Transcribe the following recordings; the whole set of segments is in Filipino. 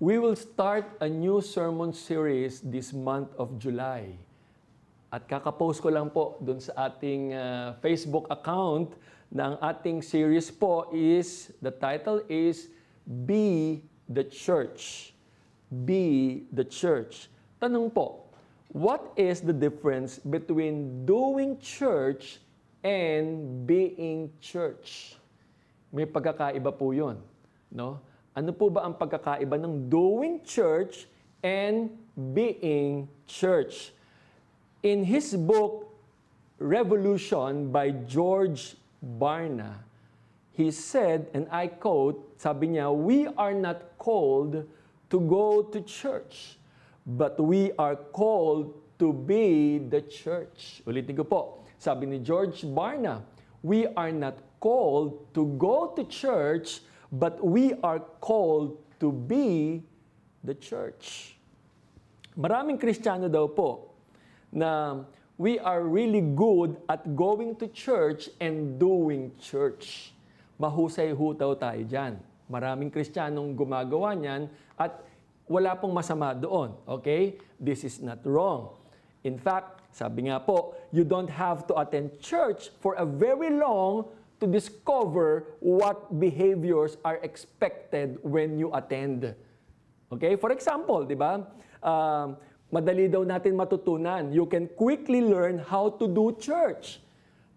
We will start a new sermon series this month of July. At kakapost ko lang po dun sa ating uh, Facebook account ng ating series po is, the title is Be the Church. Be the Church. Tanong po, what is the difference between doing church and being church? May pagkakaiba po yun. No? Ano po ba ang pagkakaiba ng doing church and being church? In his book, Revolution by George Barna, he said, and I quote, sabi niya, We are not called to go to church, but we are called to be the church. Ulitin ko po, sabi ni George Barna, we are not called to go to church, but we are called to be the church. Maraming Kristiyano daw po na we are really good at going to church and doing church. Mahusay ho daw tayo dyan. Maraming Kristiyanong gumagawa niyan at wala pong masama doon. Okay? This is not wrong. In fact, sabi nga po, you don't have to attend church for a very long to discover what behaviors are expected when you attend. Okay? For example, di ba? Uh, madali daw natin matutunan. You can quickly learn how to do church.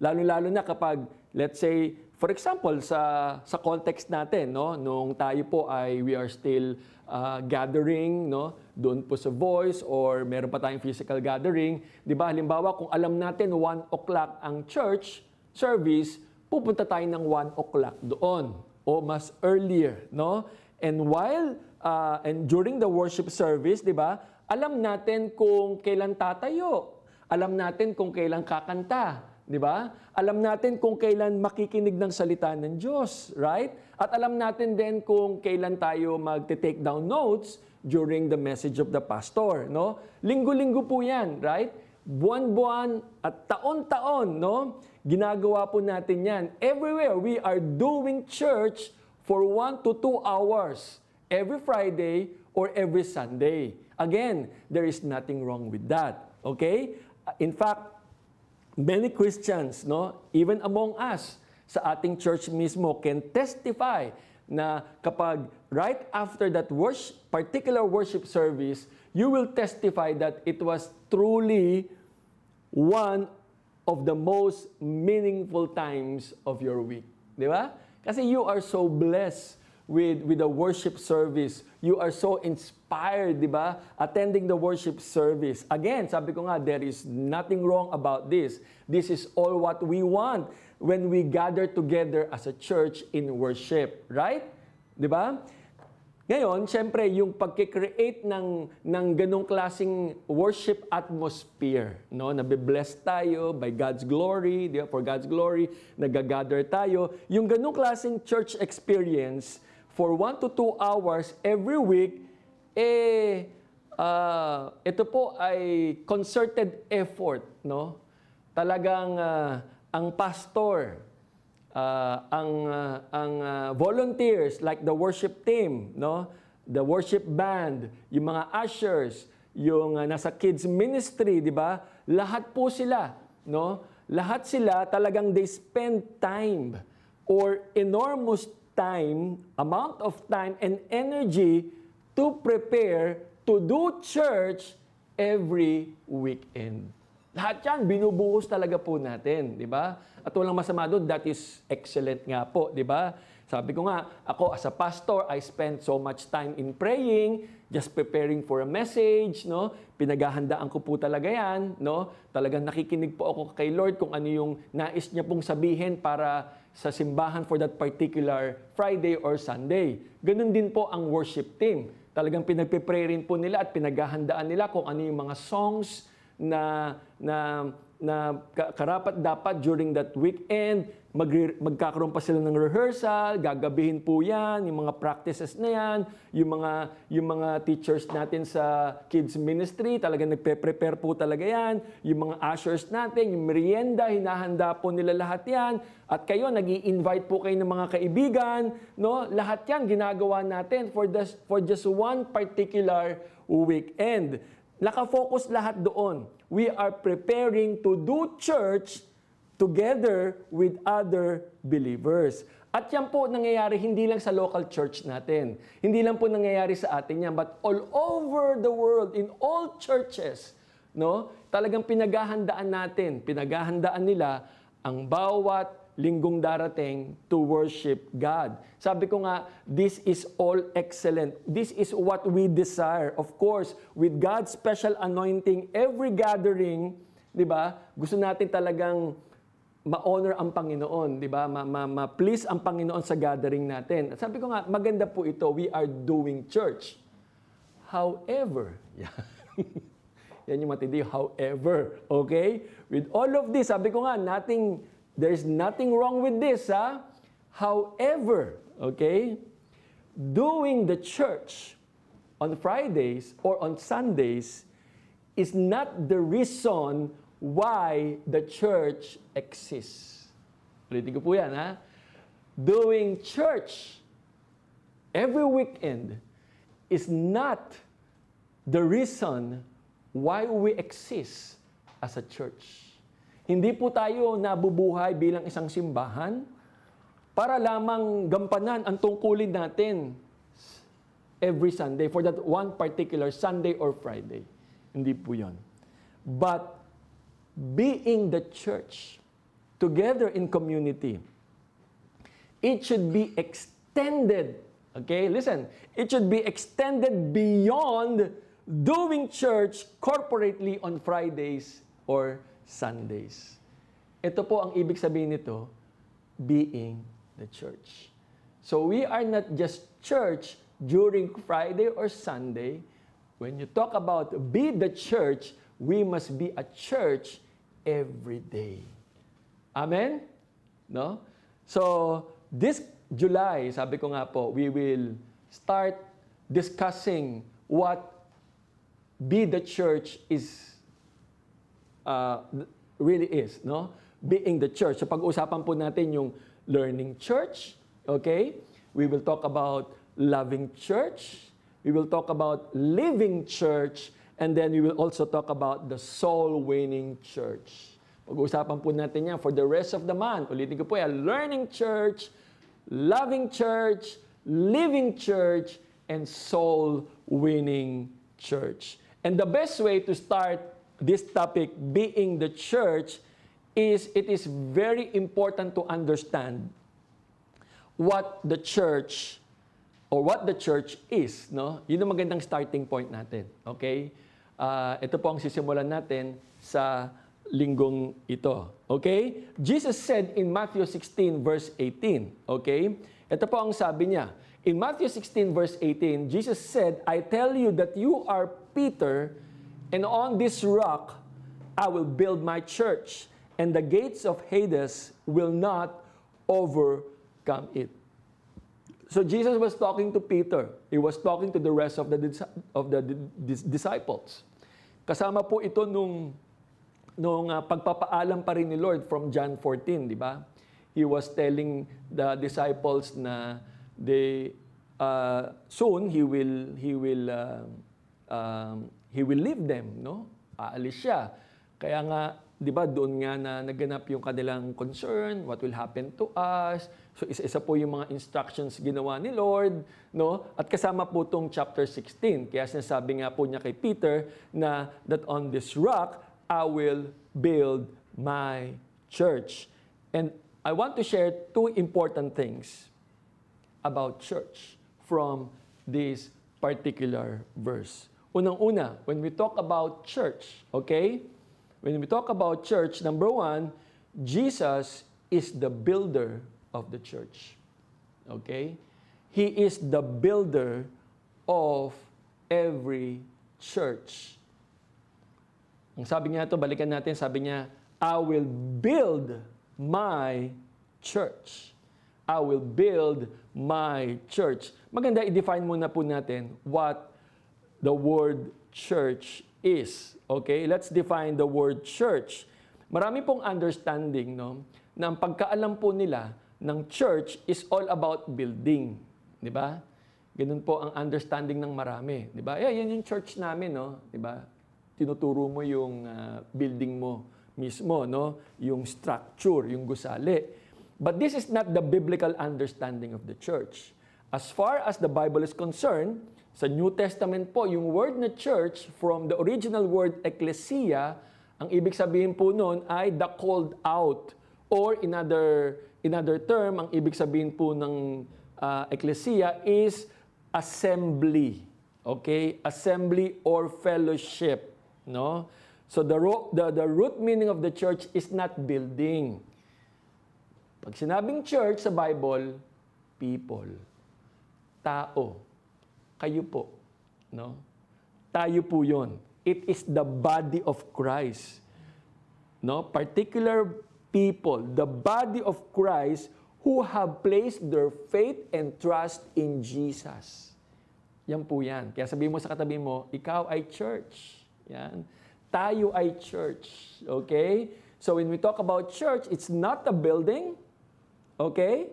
Lalo-lalo na kapag, let's say, for example, sa sa context natin, no, nung tayo po ay we are still uh, gathering, no, doon po sa voice or meron pa tayong physical gathering, 'di ba? Halimbawa, kung alam natin 1 o'clock ang church service, pupunta tayo ng 1 o'clock doon o mas earlier, no? And while uh, and during the worship service, 'di ba? Alam natin kung kailan tatayo. Alam natin kung kailan kakanta, 'di ba? Alam natin kung kailan makikinig ng salita ng Diyos, right? At alam natin din kung kailan tayo magte-take down notes during the message of the pastor, no? Linggo-linggo po 'yan, right? Buwan-buwan at taon-taon, no? Ginagawa po natin 'yan. Everywhere we are doing church for one to two hours every Friday or every Sunday. Again, there is nothing wrong with that. Okay? In fact, many Christians, no, even among us, sa ating church mismo, can testify na kapag right after that worship, particular worship service, you will testify that it was truly one of the most meaningful times of your week. Di ba? Kasi you are so blessed with, with the worship service. You are so inspired, di ba? Attending the worship service. Again, sabi ko nga, there is nothing wrong about this. This is all what we want when we gather together as a church in worship. Right? Di ba? Ngayon, syempre, yung pagkikreate ng, ng ganong klaseng worship atmosphere, no? Nabibless tayo by God's glory, di for God's glory, nagagather tayo. Yung ganong klaseng church experience, for one to two hours every week, eh, uh, ito po ay concerted effort, no? Talagang uh, ang pastor, uh, ang uh, ang uh, volunteers like the worship team, no? The worship band, yung mga ushers, yung uh, nasa kids ministry, di ba? Lahat po sila, no? Lahat sila talagang they spend time or enormous time, amount of time and energy to prepare to do church every weekend. Lahat yan, binubuhos talaga po natin, di ba? At walang masama doon, that is excellent nga po, di ba? Sabi ko nga, ako as a pastor, I spend so much time in praying, just preparing for a message, no? Pinaghahandaan ko po talaga yan, no? Talagang nakikinig po ako kay Lord kung ano yung nais niya pong sabihin para sa simbahan for that particular Friday or Sunday. Ganun din po ang worship team. Talagang pinagpe-pray rin po nila at pinaghahandaan nila kung ano yung mga songs na na na ka- karapat dapat during that weekend, magre- magkakaroon pa sila ng rehearsal, gagabihin po yan, yung mga practices na yan, yung mga, yung mga teachers natin sa kids ministry, talagang nagpe-prepare po talaga yan, yung mga ushers natin, yung merienda, hinahanda po nila lahat yan, at kayo, nag invite po kayo ng mga kaibigan, no? lahat yan ginagawa natin for, the, for just one particular weekend. Nakafocus lahat doon. We are preparing to do church together with other believers. At yan po nangyayari hindi lang sa local church natin. Hindi lang po nangyayari sa atin yan, but all over the world, in all churches, no? Talagang pinaghahandaan natin, pinaghahandaan nila ang bawat linggong darating to worship God. Sabi ko nga, this is all excellent. This is what we desire. Of course, with God's special anointing, every gathering, di ba, gusto natin talagang ma-honor ang Panginoon, di ba? Ma- ma- Ma-please ang Panginoon sa gathering natin. At sabi ko nga, maganda po ito, we are doing church. However, yan yung matindi, however, okay? With all of this, sabi ko nga, nothing, there's nothing wrong with this, ha? However, okay, doing the church on Fridays or on Sundays is not the reason why the church exists. Ulitin ko po yan, ha? Doing church every weekend is not the reason why we exist as a church. Hindi po tayo nabubuhay bilang isang simbahan para lamang gampanan ang tungkulin natin every Sunday for that one particular Sunday or Friday. Hindi po yon. But being the church together in community, it should be extended. Okay, listen. It should be extended beyond doing church corporately on Fridays or Sundays. Ito po ang ibig sabihin nito, being the church. So we are not just church during Friday or Sunday. When you talk about be the church, we must be a church every day. Amen? No? So, this July, sabi ko nga po, we will start discussing what be the church is uh, really is, no? Being the church. So pag-usapan po natin yung learning church, okay? We will talk about loving church. We will talk about living church. And then we will also talk about the soul-winning church. Pag-usapan po natin yan for the rest of the month. Ulitin ko po yan, learning church, loving church, living church, and soul-winning church. And the best way to start this topic, being the church, is it is very important to understand what the church or what the church is, no? Yun ang magandang starting point natin, okay? Ah, ito po ang sisimulan natin sa linggong ito, okay? Jesus said in Matthew 16 verse 18, okay? Ito po ang sabi niya. In Matthew 16 verse 18, Jesus said, I tell you that you are Peter, and on this rock I will build my church, and the gates of Hades will not overcome it. So Jesus was talking to Peter. He was talking to the rest of the of the di- dis- disciples. Kasama po ito nung nung ah, pagpapaalam pa rin ni Lord from John 14, di ba? He was telling the disciples na they uh, soon he will he will uh, um, he will leave them, no? Aalis siya. Kaya nga, di ba, doon nga na naganap yung kanilang concern, what will happen to us. So isa-isa po yung mga instructions ginawa ni Lord, no? At kasama po tong chapter 16. Kaya sinasabi nga po niya kay Peter na that on this rock I will build my church. And I want to share two important things about church from this particular verse. Unang-una, when we talk about church, okay? When we talk about church, number one, Jesus is the builder of the church. Okay? He is the builder of every church. Ang sabi niya ito, balikan natin, sabi niya, I will build my church. I will build my church. Maganda, i-define muna po natin what the word church is. Okay, let's define the word church. Marami pong understanding no, na ang pagkaalam po nila ng church is all about building. Di ba? Ganun po ang understanding ng marami. Di ba? Yeah, yan yung church namin, no? Di ba? Tinuturo mo yung uh, building mo mismo, no? Yung structure, yung gusali. But this is not the biblical understanding of the church. As far as the Bible is concerned, sa New Testament po, yung word na church from the original word ecclesia, ang ibig sabihin po noon ay the called out or in other in other term, ang ibig sabihin po ng uh, ecclesia is assembly. Okay? Assembly or fellowship, no? So the, the, the root meaning of the church is not building. Pag sinabing church sa Bible, people. Tao. Kayo po. No? Tayo po yon. It is the body of Christ. No? Particular people, the body of Christ who have placed their faith and trust in Jesus. Yan po yan. Kaya sabihin mo sa katabi mo, ikaw ay church. Yan. Tayo ay church. Okay? So when we talk about church, it's not a building, Okay?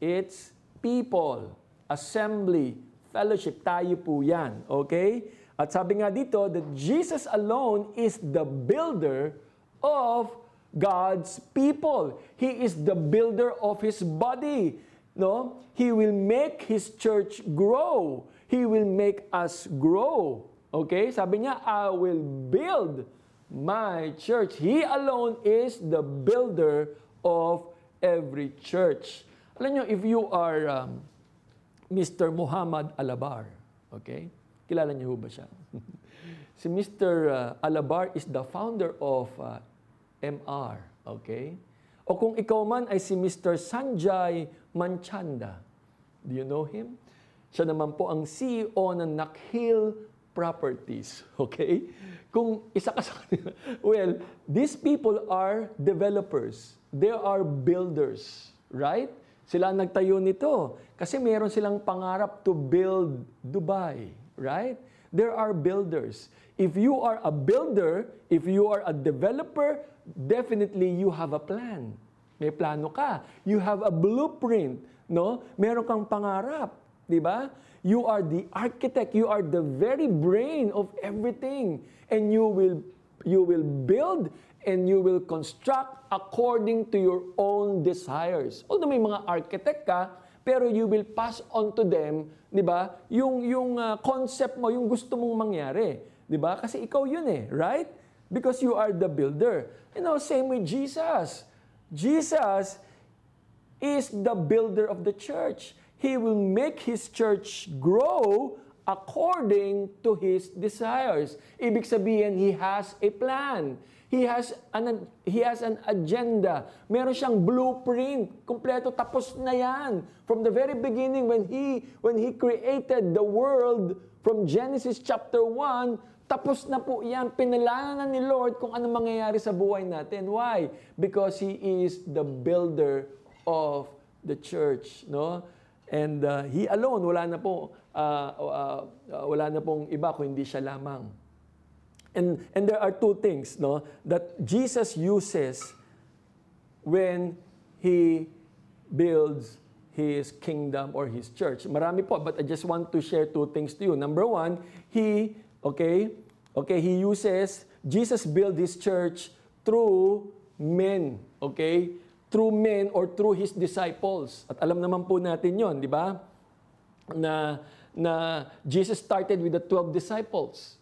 It's people, assembly, fellowship. Tayo po yan. Okay? At sabi nga dito that Jesus alone is the builder of God's people. He is the builder of His body. No? He will make His church grow. He will make us grow. Okay? Sabi niya, I will build my church. He alone is the builder of every church. Alam nyo, if you are um, Mr. Muhammad Alabar, okay? Kilala niyo ba siya? si Mr. Uh, Alabar is the founder of uh, MR, okay? O kung ikaw man ay si Mr. Sanjay Manchanda, do you know him? Siya naman po ang CEO ng Nakhil Properties, okay? Kung isa ka sa kanila, well, these people are developers they are builders, right? Sila nagtayo nito kasi meron silang pangarap to build Dubai, right? There are builders. If you are a builder, if you are a developer, definitely you have a plan. May plano ka. You have a blueprint, no? Meron kang pangarap, 'di ba? You are the architect, you are the very brain of everything and you will you will build and you will construct according to your own desires. Although may mga architect ka, pero you will pass on to them, 'di ba? Yung yung uh, concept mo, yung gusto mong mangyari, 'di ba? Kasi ikaw 'yun eh, right? Because you are the builder. You know, same with Jesus. Jesus is the builder of the church. He will make his church grow according to his desires. Ibig sabihin, he has a plan. He has an he has an agenda. Meron siyang blueprint. Kompleto tapos na 'yan. From the very beginning when he when he created the world from Genesis chapter 1, tapos na po 'yan. Pinalala na ni Lord kung ano mangyayari sa buhay natin. Why? Because he is the builder of the church, no? And uh, he alone wala na po uh, uh, uh, wala na pong iba kung hindi siya lamang. And, and there are two things no, that Jesus uses when He builds His kingdom or His church. Marami po, but I just want to share two things to you. Number one, He, okay, okay, He uses, Jesus build His church through men, okay? Through men or through His disciples. At alam naman po natin yon, di ba? Na, na Jesus started with the 12 disciples.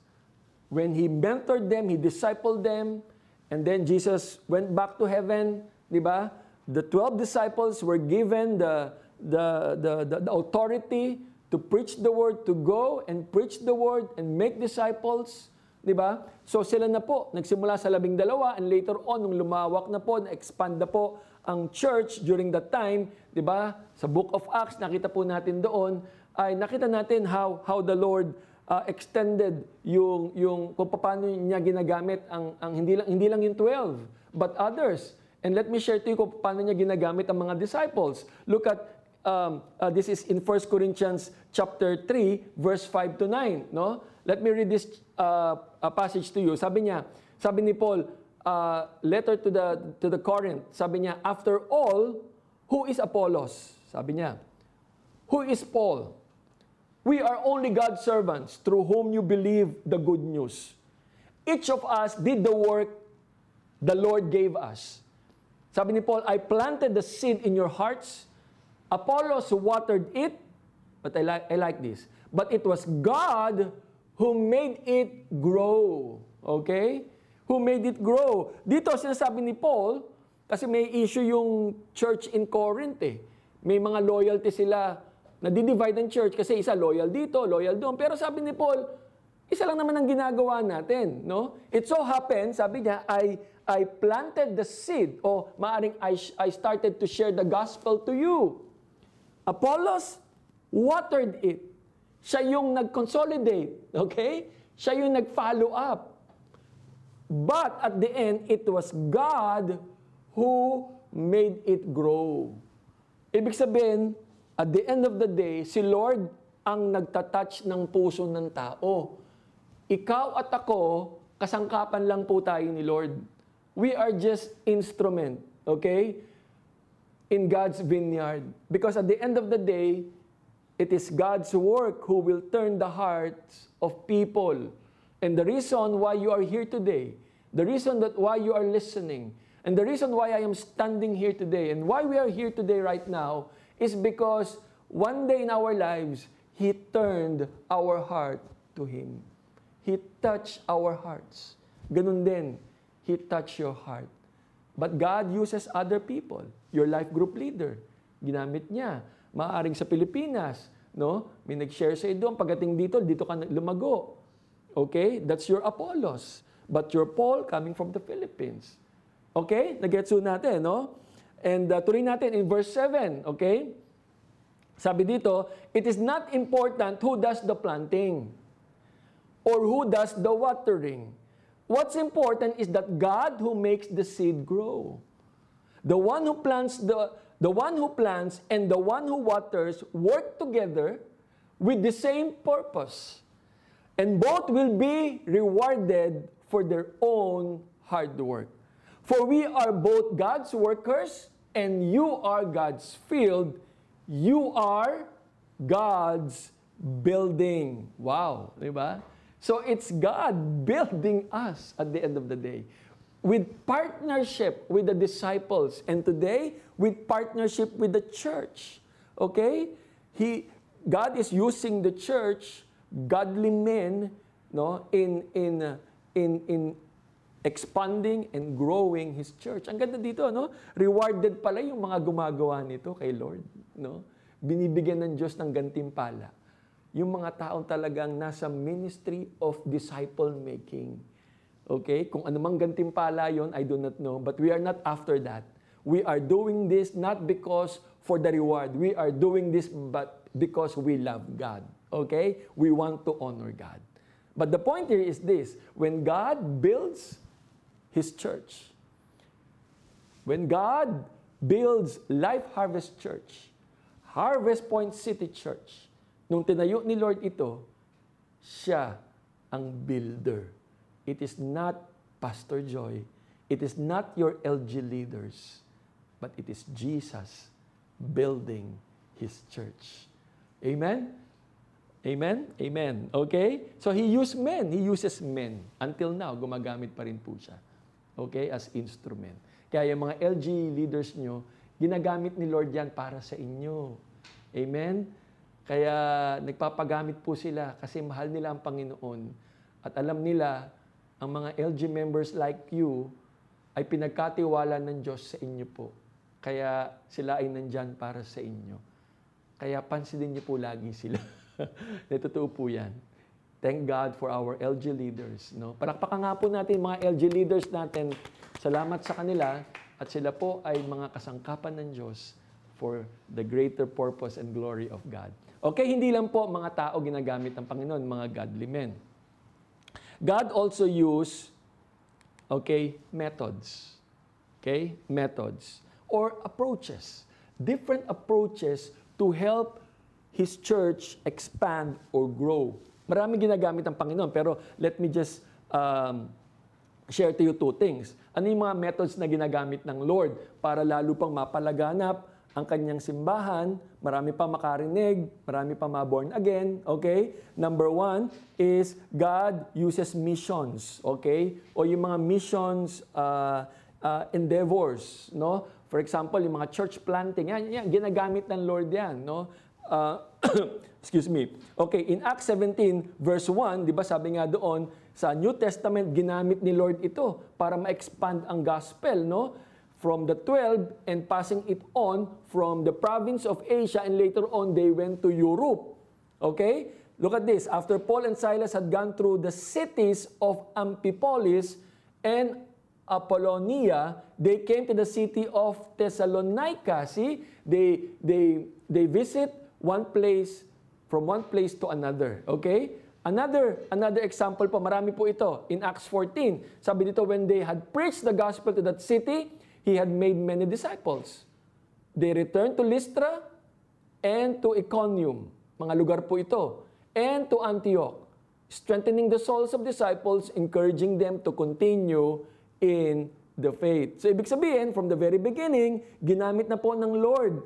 When He mentored them, He discipled them, and then Jesus went back to heaven, di ba? The 12 disciples were given the, the, the, the, the authority to preach the word, to go and preach the word and make disciples, di ba? So sila na po, nagsimula sa labing dalawa, and later on, nung lumawak na po, na-expand na po ang church during that time, di ba? Sa book of Acts, nakita po natin doon, ay nakita natin how, how the Lord uh, extended yung yung kung paano niya ginagamit ang ang hindi lang hindi lang yung 12 but others. And let me share to you kung paano niya ginagamit ang mga disciples. Look at, um, uh, this is in 1 Corinthians chapter 3, verse 5 to 9. No? Let me read this uh, uh, passage to you. Sabi niya, sabi ni Paul, uh, letter to the, to the Corinth, sabi niya, after all, who is Apollos? Sabi niya, who is Paul? We are only God's servants through whom you believe the good news. Each of us did the work the Lord gave us. Sabi ni Paul, I planted the seed in your hearts. Apollos watered it. But I like, I like this. But it was God who made it grow. Okay? Who made it grow. Dito sinasabi ni Paul, kasi may issue yung church in Corinth eh. May mga loyalty sila Nadi-divide ang church kasi isa loyal dito, loyal doon. Pero sabi ni Paul, isa lang naman ang ginagawa natin, no? It so happened, sabi niya, I I planted the seed o maaring I, I started to share the gospel to you. Apollos watered it. Siya yung nag-consolidate, okay? Siya yung nag-follow up. But at the end, it was God who made it grow. Ibig sabihin, at the end of the day, si Lord ang nagtatouch ng puso ng tao. Ikaw at ako, kasangkapan lang po tayo ni Lord. We are just instrument, okay? In God's vineyard. Because at the end of the day, it is God's work who will turn the hearts of people. And the reason why you are here today, the reason that why you are listening, and the reason why I am standing here today, and why we are here today right now, is because one day in our lives, He turned our heart to Him. He touched our hearts. Ganun din, He touched your heart. But God uses other people. Your life group leader, ginamit niya. Maaring sa Pilipinas, no? May nag-share sa doon. Pagdating dito, dito ka lumago. Okay? That's your Apollos. But your Paul coming from the Philippines. Okay? Nag-getso natin, no? And uh, tuloy natin in verse 7, okay? Sabi dito, it is not important who does the planting or who does the watering. What's important is that God who makes the seed grow. The one who plants the the one who plants and the one who waters work together with the same purpose. And both will be rewarded for their own hard work. For we are both God's workers and you are God's field, you are God's building. Wow, di ba? So it's God building us at the end of the day. With partnership with the disciples and today with partnership with the church. Okay? He God is using the church, godly men, no, in in in in expanding and growing His church. Ang ganda dito, no? Rewarded pala yung mga gumagawa nito kay Lord, no? Binibigyan ng Diyos ng gantimpala. Yung mga taong talagang nasa ministry of disciple making. Okay? Kung anumang gantimpala yon, I do not know. But we are not after that. We are doing this not because for the reward. We are doing this but because we love God. Okay? We want to honor God. But the point here is this when God builds His church. When God builds Life Harvest Church, Harvest Point City Church, nung tinayo ni Lord ito, siya ang builder. It is not Pastor Joy. It is not your LG leaders. But it is Jesus building His church. Amen? Amen? Amen. Okay? So He used men. He uses men. Until now, gumagamit pa rin po siya okay, as instrument. Kaya yung mga LG leaders nyo, ginagamit ni Lord yan para sa inyo. Amen? Kaya nagpapagamit po sila kasi mahal nila ang Panginoon. At alam nila, ang mga LG members like you ay pinagkatiwala ng Diyos sa inyo po. Kaya sila ay nandyan para sa inyo. Kaya pansinin niyo po lagi sila. Natotoo po yan. Thank God for our LG leaders. No? Palakpakan nga po natin mga LG leaders natin. Salamat sa kanila at sila po ay mga kasangkapan ng Diyos for the greater purpose and glory of God. Okay, hindi lang po mga tao ginagamit ng Panginoon, mga godly men. God also use okay, methods. Okay? Methods. Or approaches. Different approaches to help His church expand or grow. Marami ginagamit ang Panginoon, pero let me just um, share to you two things. Ano yung mga methods na ginagamit ng Lord para lalo pang mapalaganap ang kanyang simbahan, marami pa makarinig, marami pa ma-born again, okay? Number one is God uses missions, okay? O yung mga missions uh, uh, endeavors, no? For example, yung mga church planting, yan, yan ginagamit ng Lord yan, no? Uh, excuse me. Okay, in Acts 17 verse 1, 'di ba sabi nga doon sa New Testament ginamit ni Lord ito para ma-expand ang gospel, no? From the 12 and passing it on from the province of Asia and later on they went to Europe. Okay? Look at this. After Paul and Silas had gone through the cities of Amphipolis and Apollonia, they came to the city of Thessalonica. See, they they they visit one place from one place to another. Okay? Another another example po, marami po ito in Acts 14. Sabi dito when they had preached the gospel to that city, he had made many disciples. They returned to Lystra and to Iconium. Mga lugar po ito. And to Antioch, strengthening the souls of disciples, encouraging them to continue in the faith. So ibig sabihin, from the very beginning, ginamit na po ng Lord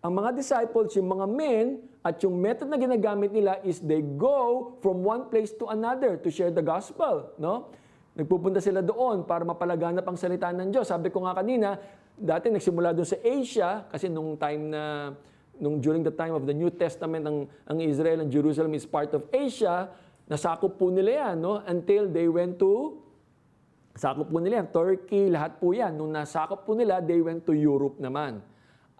ang mga disciples, yung mga men, at yung method na ginagamit nila is they go from one place to another to share the gospel. No? Nagpupunta sila doon para mapalaganap ang salita ng Diyos. Sabi ko nga kanina, dati nagsimula doon sa Asia, kasi nung time na, nung during the time of the New Testament, ang, ang Israel and Jerusalem is part of Asia, nasakop po nila yan, no? until they went to Sakop po nila yan. Turkey, lahat po yan. Nung nasakop po nila, they went to Europe naman.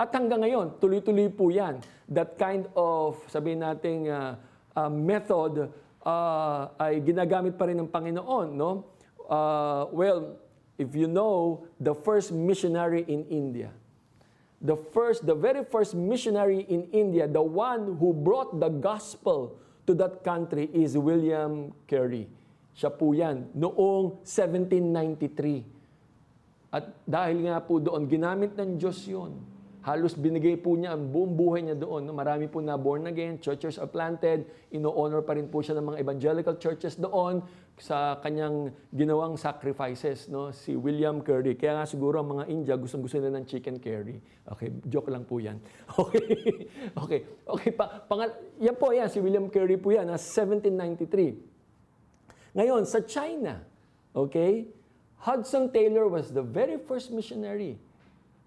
At hanggang ngayon, tuloy-tuloy po yan. That kind of, sabihin nating uh, uh, method uh, ay ginagamit pa rin ng Panginoon. No? Uh, well, if you know, the first missionary in India, the first, the very first missionary in India, the one who brought the gospel to that country is William Carey. Siya po yan, noong 1793. At dahil nga po doon, ginamit ng Diyos yun. Halos binigay po niya ang buong buhay niya doon. Marami po na born again, churches are planted, ino-honor pa rin po siya ng mga evangelical churches doon sa kanyang ginawang sacrifices, no? si William Curry. Kaya nga siguro ang mga India gustong-gusto nila ng chicken curry. Okay, joke lang po yan. Okay, okay, okay. Pa, pangal yan po yan, si William Curry po yan, na 1793. Ngayon, sa China, okay, Hudson Taylor was the very first missionary.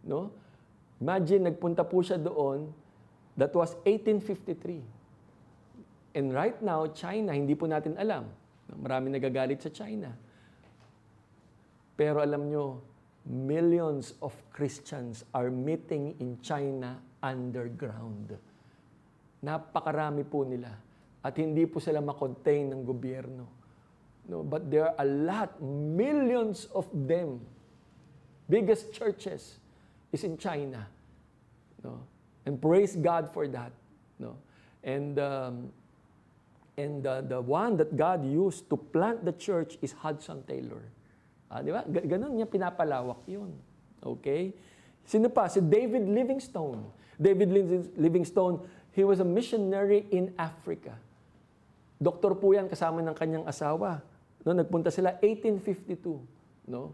No? Imagine, nagpunta po siya doon. That was 1853. And right now, China, hindi po natin alam. Marami nagagalit sa China. Pero alam nyo, millions of Christians are meeting in China underground. Napakarami po nila. At hindi po sila makontain ng gobyerno. No, but there are a lot, millions of them. Biggest churches is in China. No? And praise God for that. No? And um, and uh, the one that God used to plant the church is Hudson Taylor. Ah, di ba? Ganun niya pinapalawak yun. Okay? Sino pa? Si David Livingstone. David Livingstone, he was a missionary in Africa. Doktor po yan kasama ng kanyang asawa. No, nagpunta sila 1852, no?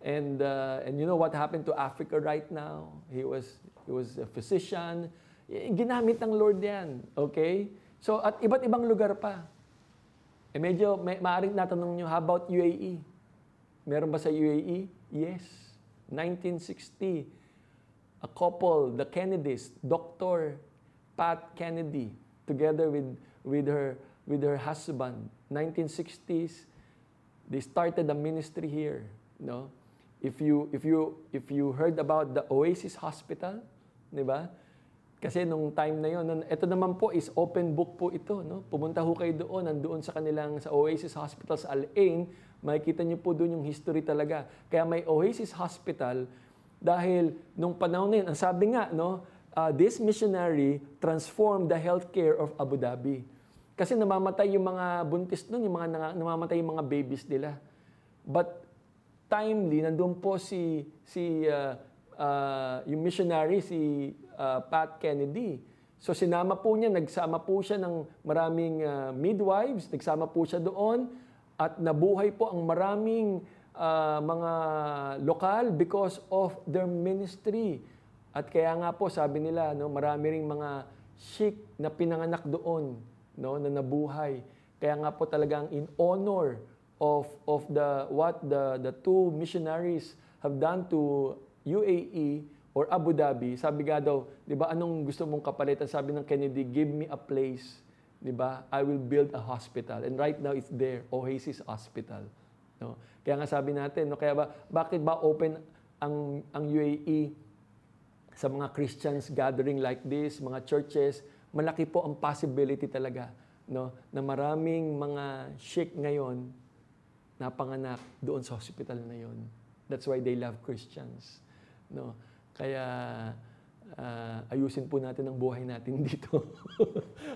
And uh, and you know what happened to Africa right now? He was he was a physician. Ginamit ng Lord 'yan, okay? So at iba't ibang lugar pa. Eh medyo may maaring natanong niyo, how about UAE? Meron ba sa UAE? Yes. 1960, a couple, the Kennedys, Dr. Pat Kennedy, together with with her with her husband, 1960s, they started a ministry here, no? If you if you if you heard about the Oasis Hospital, 'di ba? Kasi nung time na 'yon, ito naman po is open book po ito, no? Pumunta ho kayo doon, nandoon sa kanilang sa Oasis Hospital sa Al Ain, makikita niyo po doon yung history talaga. Kaya may Oasis Hospital dahil nung panahon na yun, ang sabi nga, no, uh, this missionary transformed the healthcare of Abu Dhabi. Kasi namamatay yung mga buntis doon, yung mga namamatay yung mga babies nila. But timely, nandun po si, si uh, uh, yung missionary, si uh, Pat Kennedy. So sinama po niya, nagsama po siya ng maraming uh, midwives, nagsama po siya doon at nabuhay po ang maraming uh, mga lokal because of their ministry. At kaya nga po sabi nila, no, marami ring mga Sikh na pinanganak doon, no, na nabuhay. Kaya nga po talagang in honor of of the what the the two missionaries have done to UAE or Abu Dhabi, sabi nga daw, 'di ba, anong gusto mong kapalitan? Sabi ng Kennedy, give me a place, 'di ba? I will build a hospital. And right now it's there, Oasis Hospital. No? Kaya nga sabi natin, no, kaya ba bakit ba open ang ang UAE sa mga Christians gathering like this, mga churches, malaki po ang possibility talaga no na maraming mga sheikh ngayon napanganak doon sa hospital na yon. That's why they love Christians. No? Kaya uh, ayusin po natin ang buhay natin dito.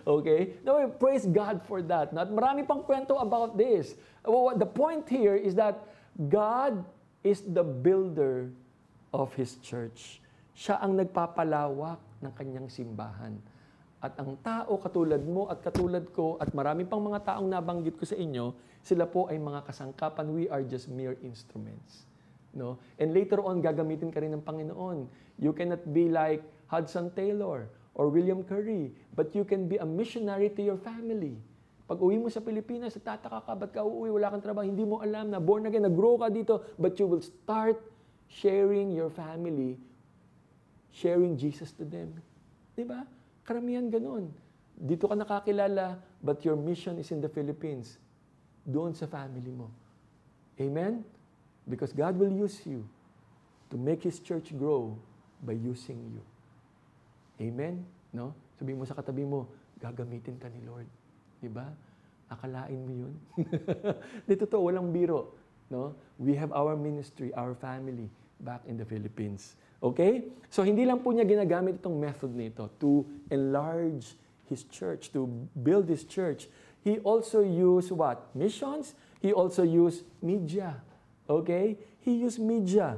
okay? No, praise God for that. At marami pang kwento about this. Well, the point here is that God is the builder of His church. Siya ang nagpapalawak ng kanyang simbahan. At ang tao katulad mo at katulad ko at marami pang mga taong nabanggit ko sa inyo, sila po ay mga kasangkapan. We are just mere instruments. No? And later on, gagamitin ka rin ng Panginoon. You cannot be like Hudson Taylor or William Curry, but you can be a missionary to your family. Pag uwi mo sa Pilipinas, tataka ka, ba't ka uuwi, wala kang trabaho, hindi mo alam na born again, nag-grow ka dito, but you will start sharing your family, sharing Jesus to them. Di ba? Karamihan ganun. Dito ka nakakilala, but your mission is in the Philippines. Doon sa family mo. Amen? Because God will use you to make His church grow by using you. Amen? No? Sabihin mo sa katabi mo, gagamitin ka ni Lord. Di ba? Akalain mo yun? Dito to, walang biro. No? We have our ministry, our family back in the Philippines. Okay? So hindi lang po niya ginagamit itong method nito to enlarge his church, to build his church. He also used what? Missions. He also used media. Okay? He used media.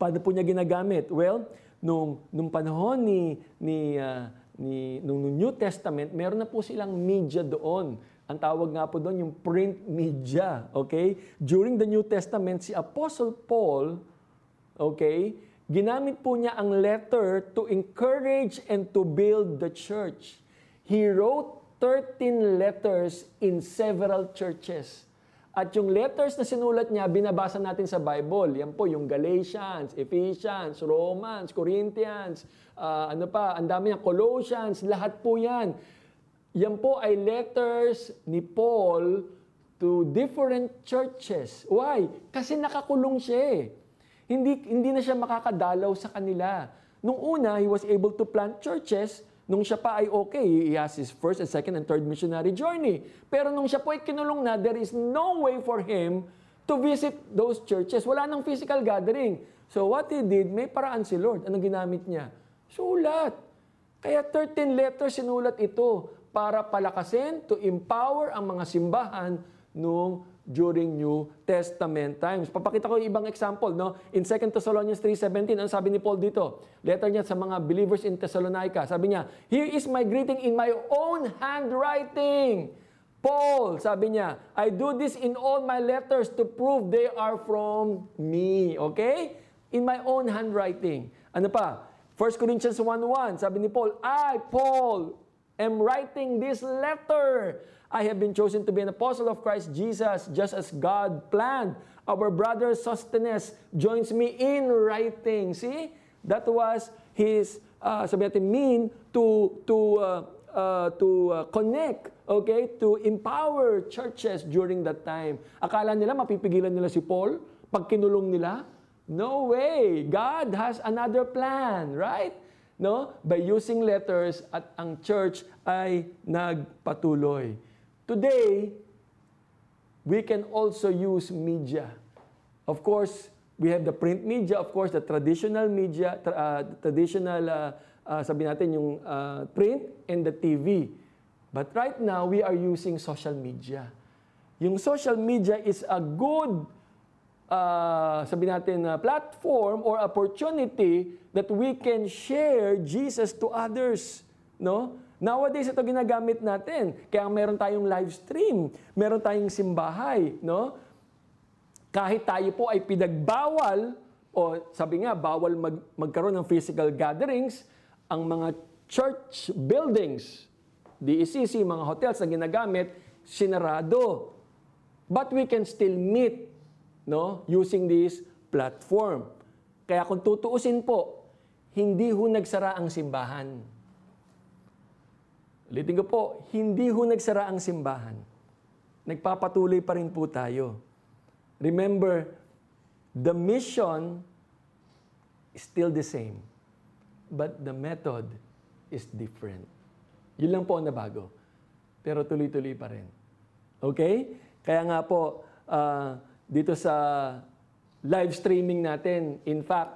Paano po niya ginagamit? Well, nung, nung panahon ni, ni, uh, ni nung New Testament, meron na po silang media doon. Ang tawag nga po doon yung print media. Okay? During the New Testament, si Apostle Paul, okay, ginamit po niya ang letter to encourage and to build the church. He wrote 13 letters in several churches. At yung letters na sinulat niya, binabasa natin sa Bible. Yan po, yung Galatians, Ephesians, Romans, Corinthians, uh, ano pa, ang dami yan, Colossians, lahat po yan. Yan po ay letters ni Paul to different churches. Why? Kasi nakakulong siya eh. Hindi, hindi na siya makakadalaw sa kanila. Nung una, he was able to plant churches, Nung siya pa ay okay, he has his first and second and third missionary journey. Pero nung siya po ay kinulong na, there is no way for him to visit those churches. Wala nang physical gathering. So what he did, may paraan si Lord. Anong ginamit niya? Sulat. Kaya 13 letters sinulat ito para palakasin, to empower ang mga simbahan nung during New Testament times. Papakita ko yung ibang example. No? In 2 Thessalonians 3.17, ano sabi ni Paul dito? Letter niya sa mga believers in Thessalonica. Sabi niya, Here is my greeting in my own handwriting. Paul, sabi niya, I do this in all my letters to prove they are from me. Okay? In my own handwriting. Ano pa? 1 Corinthians 1.1, sabi ni Paul, I, Paul, am writing this letter I have been chosen to be an apostle of Christ Jesus, just as God planned. Our brother Sosthenes joins me in writing. See? That was his, uh, sabi natin, mean to, to, uh, uh, to uh, connect, okay? To empower churches during that time. Akala nila mapipigilan nila si Paul pag kinulong nila? No way! God has another plan, right? No? By using letters at ang church ay nagpatuloy. Today, we can also use media. Of course, we have the print media, of course, the traditional media, tra- uh, traditional, uh, uh, sabi natin, yung uh, print and the TV. But right now, we are using social media. Yung social media is a good uh, sabi natin, uh, platform or opportunity that we can share Jesus to others. No? Nowadays, ito ginagamit natin. Kaya meron tayong live stream, meron tayong simbahay. No? Kahit tayo po ay pinagbawal, o sabi nga, bawal mag, magkaroon ng physical gatherings, ang mga church buildings, DECC, mga hotels na ginagamit, sinarado. But we can still meet no, using this platform. Kaya kung tutuusin po, hindi ho nagsara ang simbahan. Ulitin ko po, hindi ho nagsara ang simbahan. Nagpapatuloy pa rin po tayo. Remember, the mission is still the same, but the method is different. Yun lang po ang nabago. Pero tuloy-tuloy pa rin. Okay? Kaya nga po, uh, dito sa live streaming natin, in fact,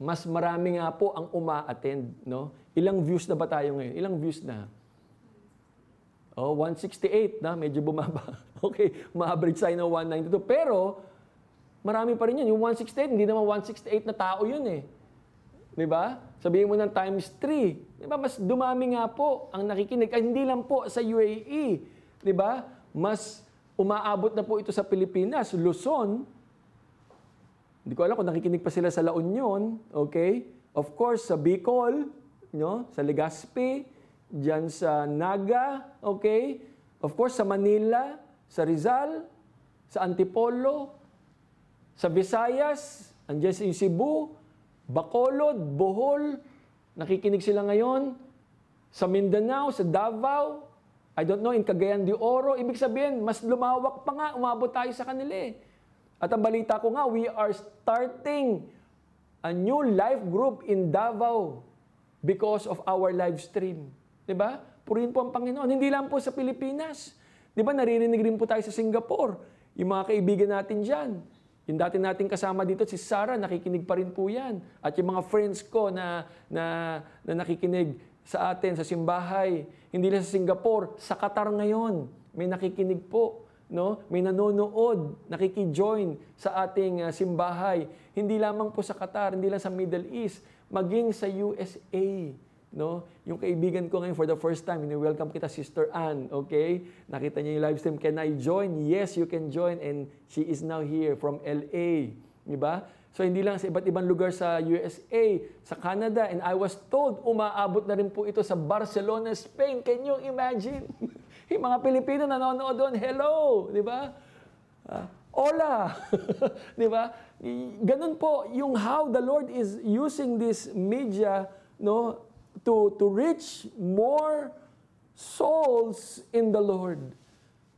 mas marami nga po ang uma-attend. No? Ilang views na ba tayo ngayon? Ilang views na? Oh, 168 na, medyo bumaba. okay, ma-average tayo ng 192. Pero, marami pa rin yun. Yung 168, hindi naman 168 na tao yun eh. Di ba? Sabihin mo ng times 3. Di ba? Mas dumami nga po ang nakikinig. Ay, hindi lang po sa UAE. Di ba? Mas Umaabot na po ito sa Pilipinas, Luzon. Hindi ko alam kung nakikinig pa sila sa La Union, okay? Of course, sa Bicol, no? sa Legazpi, dyan sa Naga, okay? Of course, sa Manila, sa Rizal, sa Antipolo, sa Visayas, andyan sa Cebu, Bacolod, Bohol, nakikinig sila ngayon. Sa Mindanao, sa Davao, I don't know, in Cagayan de Oro, ibig sabihin, mas lumawak pa nga, umabot tayo sa kanila eh. At ang balita ko nga, we are starting a new life group in Davao because of our live stream. Di ba? Purihin po ang Panginoon. Hindi lang po sa Pilipinas. Di ba, naririnig rin po tayo sa Singapore. Yung mga kaibigan natin dyan. Yung dati nating kasama dito, si Sarah, nakikinig pa rin po yan. At yung mga friends ko na, na, na nakikinig sa atin, sa simbahay, hindi lang sa Singapore, sa Qatar ngayon, may nakikinig po. No? May nanonood, nakikijoin sa ating uh, simbahay. Hindi lamang po sa Qatar, hindi lang sa Middle East, maging sa USA. No? Yung kaibigan ko ngayon for the first time, welcome kita Sister Ann, okay? Nakita niya yung live stream, can I join? Yes, you can join and she is now here from LA. Di ba? So hindi lang sa iba't ibang lugar sa USA, sa Canada, and I was told umaabot na rin po ito sa Barcelona, Spain. Can you imagine? yung mga Pilipino nanonood doon, hello, di ba? Uh, hola, di ba? Ganun po yung how the Lord is using this media no to to reach more souls in the Lord.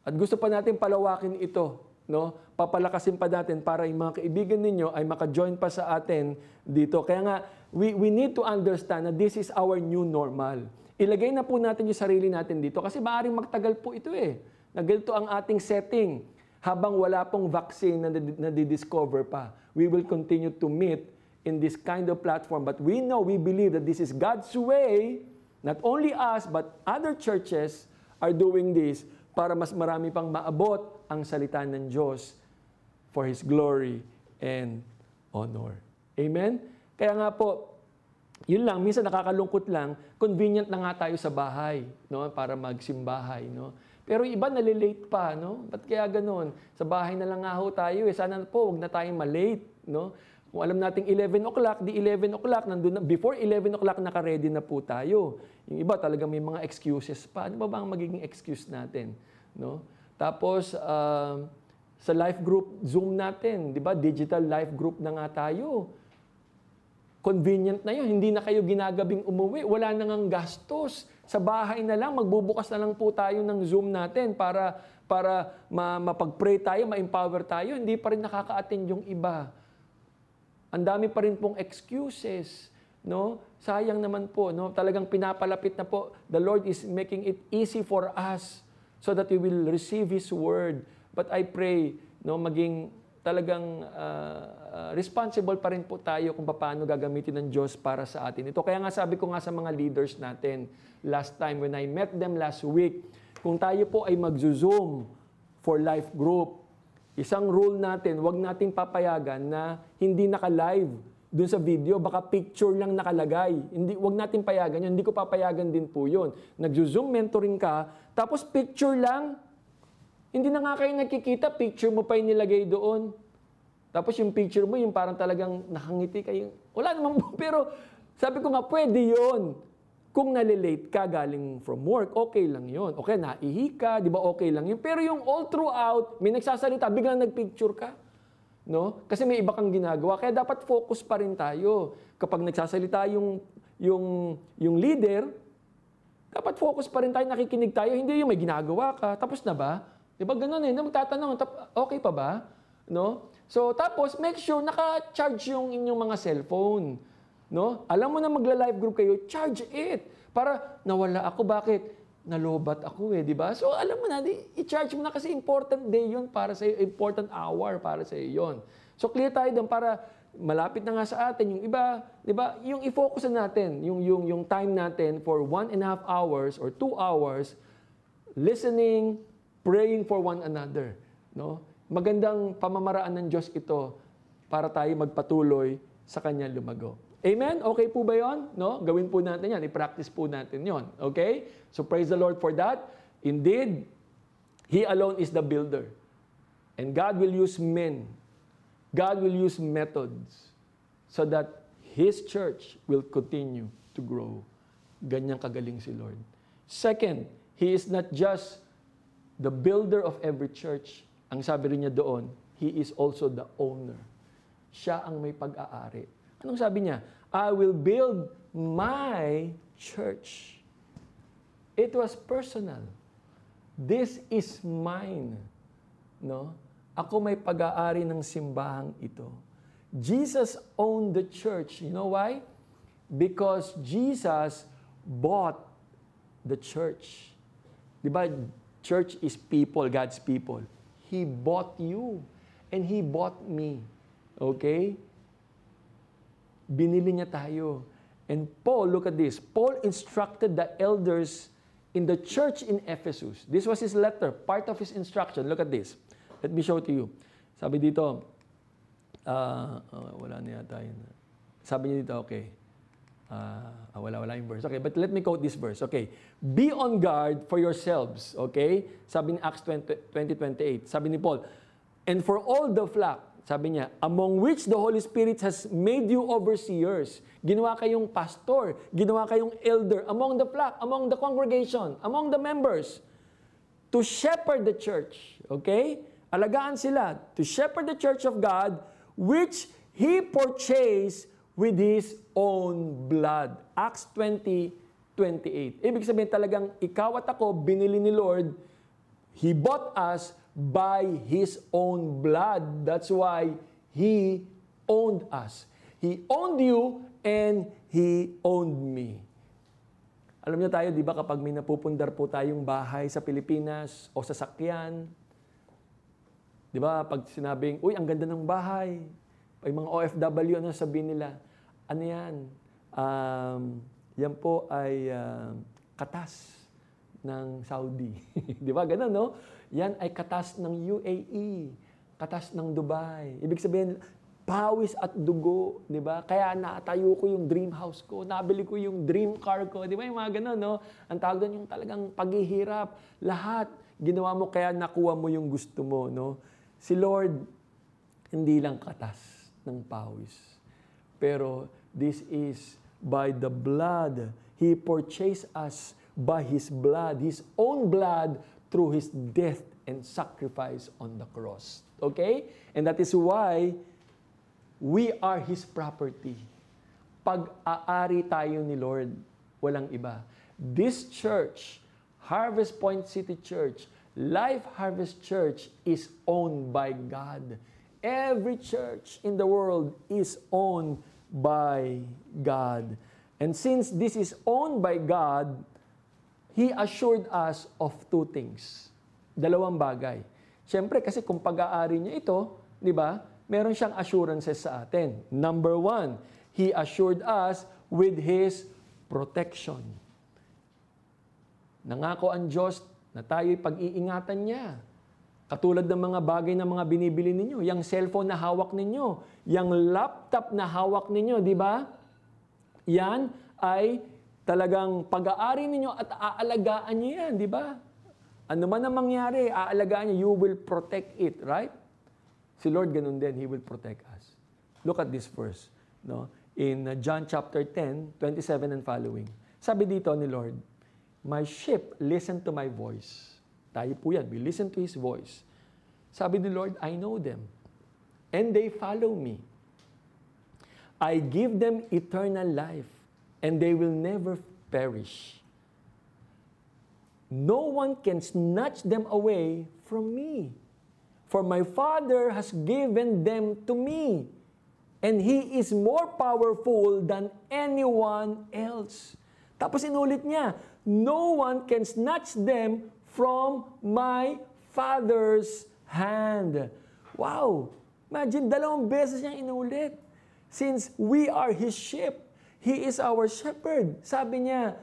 At gusto pa natin palawakin ito, no? papalakasin pa natin para yung mga kaibigan ninyo ay maka-join pa sa atin dito. Kaya nga, we, we need to understand na this is our new normal. Ilagay na po natin yung sarili natin dito kasi maaaring magtagal po ito eh. Na ganito ang ating setting habang wala pong vaccine na, na discover pa. We will continue to meet in this kind of platform. But we know, we believe that this is God's way. Not only us, but other churches are doing this para mas marami pang maabot ang salita ng Diyos for His glory and honor. Amen? Kaya nga po, yun lang, minsan nakakalungkot lang, convenient na nga tayo sa bahay, no, para magsimbahay, no. Pero iba nalilate pa, no? Ba't kaya ganun? Sa bahay na lang nga ho tayo, eh. Sana po, wag na tayong malate, no? Kung alam nating 11 o'clock, di 11 o'clock, nandun na, before 11 o'clock, naka-ready na po tayo. Yung iba talaga may mga excuses pa. Ano ba ba ang magiging excuse natin? No? Tapos, uh, sa life group Zoom natin, di ba? Digital life group na nga tayo. Convenient na yun. Hindi na kayo ginagabing umuwi. Wala na ngang gastos. Sa bahay na lang, magbubukas na lang po tayo ng Zoom natin para, para ma, mapag-pray tayo, ma-empower tayo. Hindi pa rin nakaka-attend yung iba. Ang dami pa rin pong excuses. No? Sayang naman po. No? Talagang pinapalapit na po. The Lord is making it easy for us so that we will receive His Word But I pray, no, maging talagang uh, responsible pa rin po tayo kung paano gagamitin ng Diyos para sa atin. Ito kaya nga sabi ko nga sa mga leaders natin last time when I met them last week, kung tayo po ay mag-zoom for life group, isang rule natin, wag nating papayagan na hindi naka-live dun sa video, baka picture lang nakalagay. Hindi, wag nating payagan yun. Hindi ko papayagan din po yun. Nag-zoom mentoring ka, tapos picture lang. Hindi na nga kayo nakikita, picture mo pa yung nilagay doon. Tapos yung picture mo, yung parang talagang nakangiti kayo. Wala naman po, pero sabi ko nga, pwede yon Kung nalilate ka galing from work, okay lang yon. Okay, naihi ka, di ba okay lang yun. Pero yung all throughout, may nagsasalita, biglang nagpicture ka. No? Kasi may iba kang ginagawa. Kaya dapat focus pa rin tayo. Kapag nagsasalita yung, yung, yung leader, dapat focus pa rin tayo, nakikinig tayo. Hindi yung may ginagawa ka, tapos na ba? Di ba ganun eh, na magtatanong, okay pa ba? No? So, tapos make sure naka-charge yung inyong mga cellphone. No? Alam mo na magla-live group kayo, charge it. Para nawala ako, bakit? Nalobat ako eh, di ba? So alam mo na, di, i-charge mo na kasi important day yun para sa important hour para sa iyo yun. So clear tayo doon para malapit na nga sa atin yung iba, di ba? Yung i-focus na natin, yung, yung, yung time natin for one and a half hours or two hours, listening, praying for one another. No? Magandang pamamaraan ng Diyos ito para tayo magpatuloy sa Kanya lumago. Amen? Okay po ba yon? No? Gawin po natin yan. I-practice po natin yon. Okay? So praise the Lord for that. Indeed, He alone is the builder. And God will use men. God will use methods so that His church will continue to grow. Ganyang kagaling si Lord. Second, He is not just the builder of every church. Ang sabi rin niya doon, He is also the owner. Siya ang may pag-aari. Anong sabi niya? I will build my church. It was personal. This is mine. No? Ako may pag-aari ng simbahang ito. Jesus owned the church. You know why? Because Jesus bought the church. Di ba? Church is people, God's people. He bought you and He bought me. Okay? Binili niya tayo. And Paul, look at this. Paul instructed the elders in the church in Ephesus. This was his letter, part of his instruction. Look at this. Let me show to you. Sabi dito, uh, wala na yata yun. Sabi niya dito, okay. Uh, wala, wala yung verse. Okay, but let me quote this verse. Okay. Be on guard for yourselves. Okay? Sabi ni Acts 20, 20, 28. Sabi ni Paul, and for all the flock, sabi niya, among which the Holy Spirit has made you overseers. Ginawa kayong pastor, ginawa kayong elder among the flock, among the congregation, among the members, to shepherd the church. Okay? Alagaan sila, to shepherd the church of God, which He purchased with His own blood. Acts 20, 28. Ibig sabihin talagang ikaw at ako, binili ni Lord, He bought us by His own blood. That's why He owned us. He owned you and He owned me. Alam niyo tayo, di ba kapag may napupundar po tayong bahay sa Pilipinas o sa sakyan, di ba pag sinabing, uy, ang ganda ng bahay, ay mga OFW, ano sabihin nila? Ano yan? Um, yan po ay uh, katas ng Saudi. di ba? Ganun, no? Yan ay katas ng UAE, katas ng Dubai. Ibig sabihin, pawis at dugo, di ba? Kaya natayo ko yung dream house ko, nabili ko yung dream car ko, di ba? Yung mga ganun, no? Ang tawag doon yung talagang paghihirap. Lahat, ginawa mo kaya nakuha mo yung gusto mo, no? Si Lord, hindi lang katas ng pawis. Pero this is by the blood. He purchased us by His blood, His own blood, through His death and sacrifice on the cross. Okay? And that is why we are His property. Pag-aari tayo ni Lord, walang iba. This church, Harvest Point City Church, Life Harvest Church is owned by God. Every church in the world is owned by God. And since this is owned by God, He assured us of two things. Dalawang bagay. Siyempre, kasi kung pag-aari niya ito, di ba, meron siyang assurances sa atin. Number one, He assured us with His protection. Nangako ang Diyos na tayo'y pag-iingatan niya. Katulad ng mga bagay na mga binibili ninyo, yung cellphone na hawak ninyo, yung laptop na hawak ninyo, di ba? Yan ay talagang pag-aari ninyo at aalagaan niyo yan, di ba? Ano man ang mangyari, aalagaan niyo, you will protect it, right? Si Lord ganun din, He will protect us. Look at this verse, no? In John chapter 10, 27 and following. Sabi dito ni Lord, My sheep listen to my voice. Tayo po yan. We listen to His voice. Sabi ni Lord, I know them. And they follow me. I give them eternal life. And they will never perish. No one can snatch them away from me. For my Father has given them to me. And He is more powerful than anyone else. Tapos inulit niya, no one can snatch them from my Father's hand. Wow! Imagine, dalawang beses niyang inulit. Since we are His sheep, He is our shepherd. Sabi niya,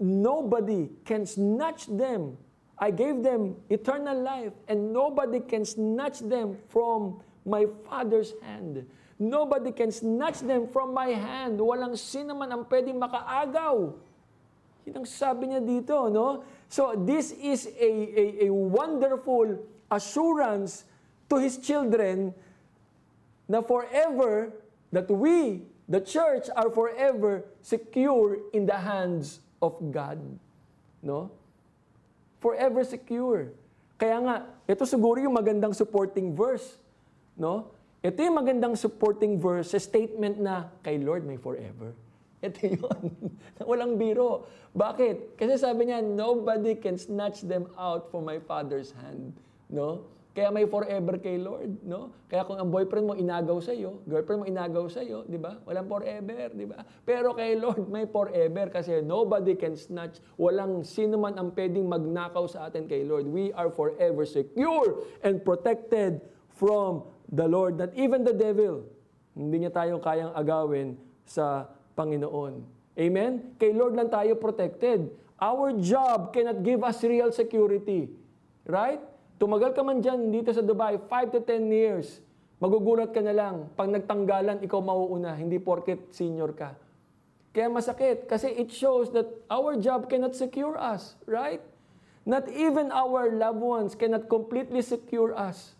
nobody can snatch them. I gave them eternal life, and nobody can snatch them from my Father's hand. Nobody can snatch them from my hand. Walang sino man ang pwedeng makaagaw. Yun ang sabi niya dito, no? So this is a, a, a wonderful assurance to His children na forever, that we, the church, are forever secure in the hands of God. No? Forever secure. Kaya nga, ito siguro yung magandang supporting verse. No? Ito yung magandang supporting verse sa statement na, kay Lord may forever. Ito yun. Walang biro. Bakit? Kasi sabi niya, nobody can snatch them out from my Father's hand. No? Kaya may forever kay Lord, no? Kaya kung ang boyfriend mo inagaw sa iyo, girlfriend mo inagaw sa iyo, 'di ba? Walang forever, 'di ba? Pero kay Lord may forever kasi nobody can snatch, walang sino man ang pwedeng magnakaw sa atin kay Lord. We are forever secure and protected from the Lord. That even the devil, hindi niya tayo kayang agawin sa Panginoon. Amen? Kay Lord lang tayo protected. Our job cannot give us real security. Right? Tumagal ka man dyan dito sa Dubai, 5 to 10 years. Magugulat ka na lang. Pag nagtanggalan, ikaw mauuna, hindi porket senior ka. Kaya masakit kasi it shows that our job cannot secure us, right? Not even our loved ones cannot completely secure us.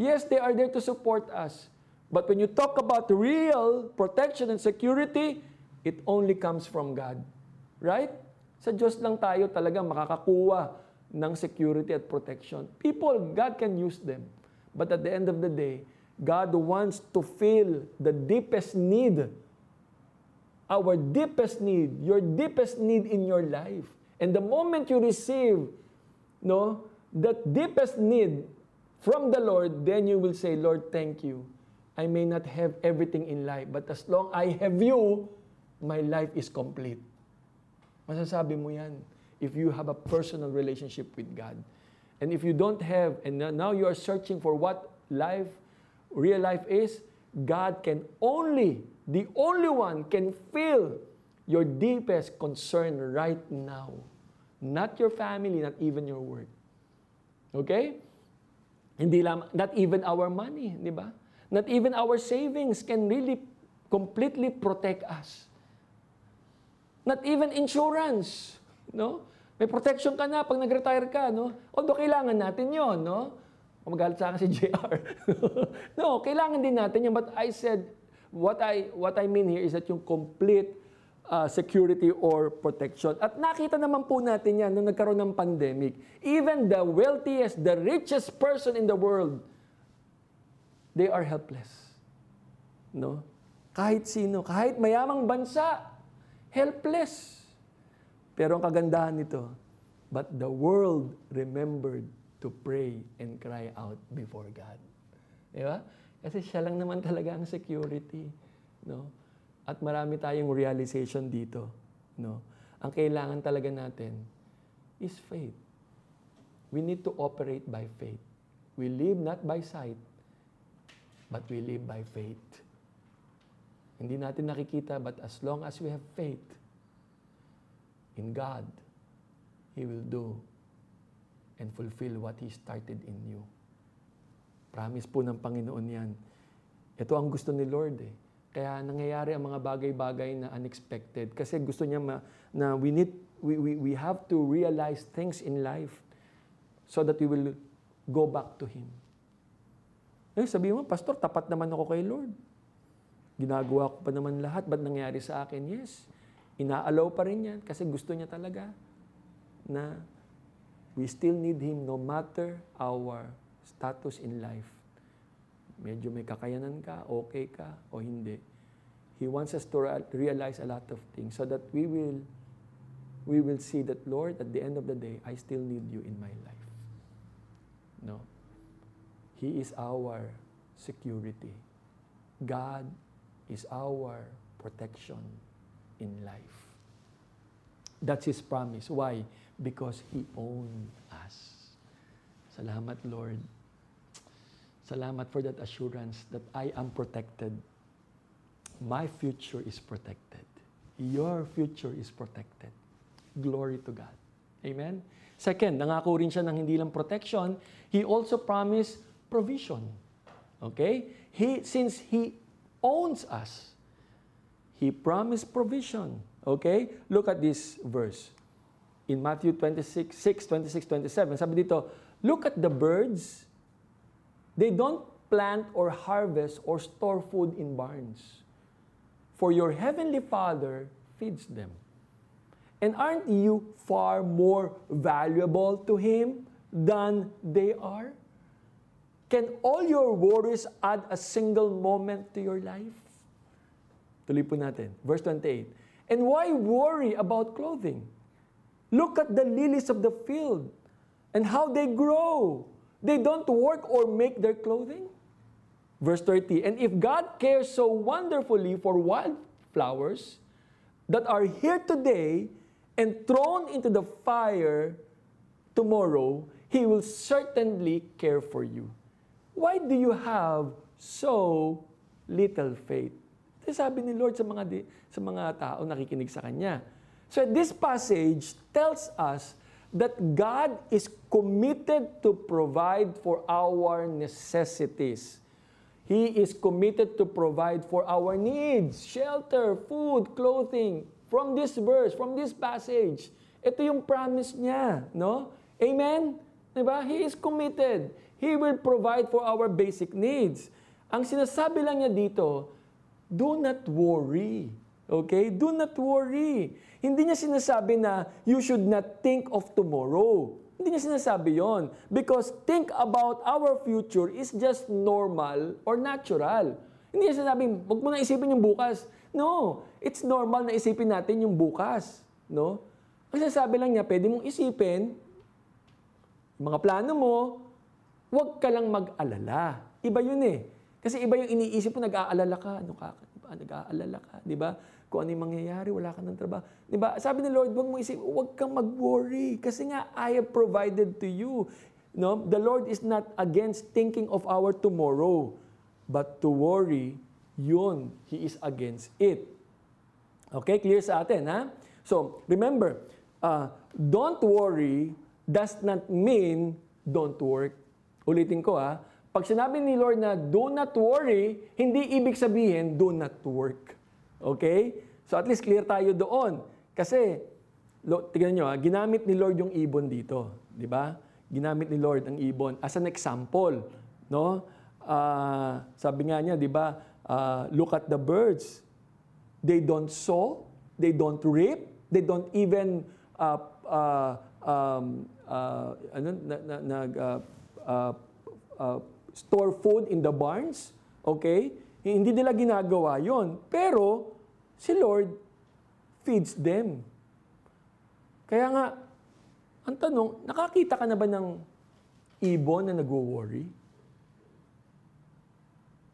Yes, they are there to support us. But when you talk about real protection and security, it only comes from God. Right? Sa Diyos lang tayo talaga makakakuha ng security at protection. People, God can use them. But at the end of the day, God wants to fill the deepest need, our deepest need, your deepest need in your life. And the moment you receive no, that deepest need from the Lord, then you will say, Lord, thank you. I may not have everything in life, but as long I have you, my life is complete. Masasabi mo yan if you have a personal relationship with God. And if you don't have, and now you are searching for what life, real life is, God can only, the only one can fill your deepest concern right now. Not your family, not even your work. Okay? Hindi lang, not even our money, di ba? Not even our savings can really completely protect us. Not even insurance, no? May protection ka na pag nag-retire ka, no? Although kailangan natin 'yon, no? Magalit sa akin si JR. no, kailangan din natin 'yan. But I said, what I what I mean here is that yung complete uh, security or protection. At nakita naman po natin yan nung nagkaroon ng pandemic. Even the wealthiest, the richest person in the world, they are helpless. No? Kahit sino, kahit mayamang bansa, helpless. Pero ang kagandahan nito, but the world remembered to pray and cry out before God. Di ba? Kasi siya lang naman talaga ang security. No? At marami tayong realization dito. No? Ang kailangan talaga natin is faith. We need to operate by faith. We live not by sight, but we live by faith. Hindi natin nakikita, but as long as we have faith in God, He will do and fulfill what He started in you. Promise po ng Panginoon yan. Ito ang gusto ni Lord eh. Kaya nangyayari ang mga bagay-bagay na unexpected. Kasi gusto niya ma, na we need, we, we, we have to realize things in life so that we will go back to Him. Eh, sabi mo, Pastor, tapat naman ako kay Lord. Ginagawa ko pa naman lahat. Ba't nangyari sa akin? Yes. Inaalaw pa rin yan kasi gusto niya talaga na we still need Him no matter our status in life. Medyo may kakayanan ka, okay ka, o hindi. He wants us to re- realize a lot of things so that we will we will see that Lord at the end of the day I still need you in my life. No. He is our security. God is our protection in life. That's His promise. Why? Because He owned us. Salamat, Lord. Salamat for that assurance that I am protected. My future is protected. Your future is protected. Glory to God. Amen? Second, nangako rin siya ng hindi lang protection, He also promised provision. Okay? He, since He owns us, He promised provision. Okay? Look at this verse. In Matthew 26, 6, 26, 27, sabi dito, Look at the birds. They don't plant or harvest or store food in barns. For your heavenly Father feeds them. And aren't you far more valuable to Him than they are? Can all your worries add a single moment to your life? Tuloy po natin. Verse 28. And why worry about clothing? Look at the lilies of the field and how they grow. They don't work or make their clothing. Verse 30. And if God cares so wonderfully for wildflowers that are here today and thrown into the fire tomorrow, He will certainly care for you. Why do you have so little faith? Ito sabi ni Lord sa mga, di, sa mga tao nakikinig sa Kanya. So this passage tells us that God is committed to provide for our necessities. He is committed to provide for our needs, shelter, food, clothing. From this verse, from this passage, ito yung promise niya, no? Amen? Diba? He is committed. He will provide for our basic needs. Ang sinasabi lang niya dito, do not worry. Okay? Do not worry. Hindi niya sinasabi na you should not think of tomorrow. Hindi niya sinasabi yon Because think about our future is just normal or natural. Hindi niya sinasabi, huwag mo na isipin yung bukas. No, it's normal na isipin natin yung bukas. No? Ang sinasabi lang niya, pwede mong isipin, mga plano mo, huwag ka lang mag-alala. Iba yun eh. Kasi iba yung iniisip mo, nag-aalala ka. Ano ka? Diba? Nag-aalala ka. Di ba? Kung ano yung mangyayari, wala ka ng trabaho. Di ba? Sabi ni Lord, huwag mo isip, huwag kang mag-worry. Kasi nga, I have provided to you. No? The Lord is not against thinking of our tomorrow. But to worry, yun, He is against it. Okay? Clear sa atin, ha? So, remember, uh, don't worry does not mean don't work. Ulitin ko, ha? Pag sinabi ni Lord na do not worry, hindi ibig sabihin do not work. Okay? So at least clear tayo doon. Kasi, lo, tignan nyo, ha, ginamit ni Lord yung ibon dito. Di ba? Ginamit ni Lord ang ibon as an example. No? Uh, sabi nga niya, di ba, uh, look at the birds. They don't sow, they don't reap, they don't even uh, uh, um, uh, ano, na, na, nag, uh, uh, uh, store food in the barns. Okay? Hindi nila ginagawa yon. Pero, si Lord feeds them. Kaya nga, ang tanong, nakakita ka na ba ng ibon na nag-worry?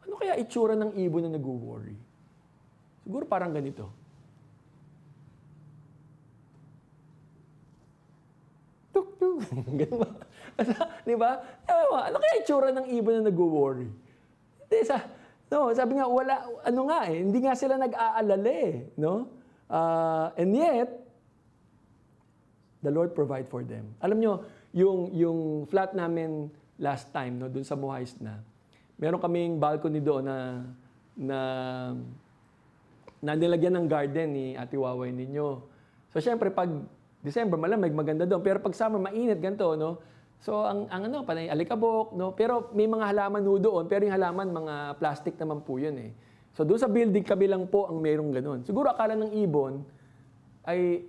Ano kaya itsura ng ibon na nag-worry? Siguro parang ganito. Tuk, tuk. Ganun ba? Di ba? Ano kaya itsura ng ibon na nag-worry? Hindi, sa, no, sabi nga, wala, ano nga eh, hindi nga sila nag-aalala eh, no? Uh, and yet, the Lord provide for them. Alam nyo, yung, yung flat namin last time, no, dun sa Muhais na, meron kaming balcony doon na, na, na nilagyan ng garden ni Ate Waway ninyo. So, syempre, pag December, malamig, maganda doon. Pero pag summer, mainit, ganito, no? So, ang, ang ano, panay alikabok, no? Pero may mga halaman ho doon, pero yung halaman, mga plastic naman po yun, eh. So, doon sa building, kabilang po ang mayroong ganun. Siguro akala ng ibon, ay,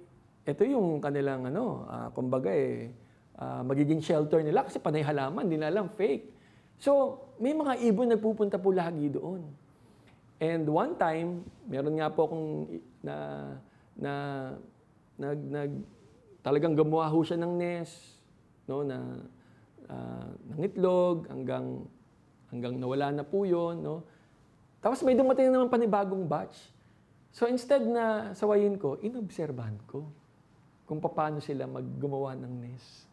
ito yung kanilang, ano, ah, kumbaga, eh, ah, magiging shelter nila kasi panay halaman, hindi na alam, fake. So, may mga ibon nagpupunta po lagi doon. And one time, meron nga po akong na, na, nag, nag, talagang gumawa ho siya ng nest, no, na, ah, ng hanggang, hanggang nawala na po yun, no. Tapos may dumating na naman panibagong batch. So instead na sawayin ko, inobserbahan ko kung paano sila maggumawa ng nest.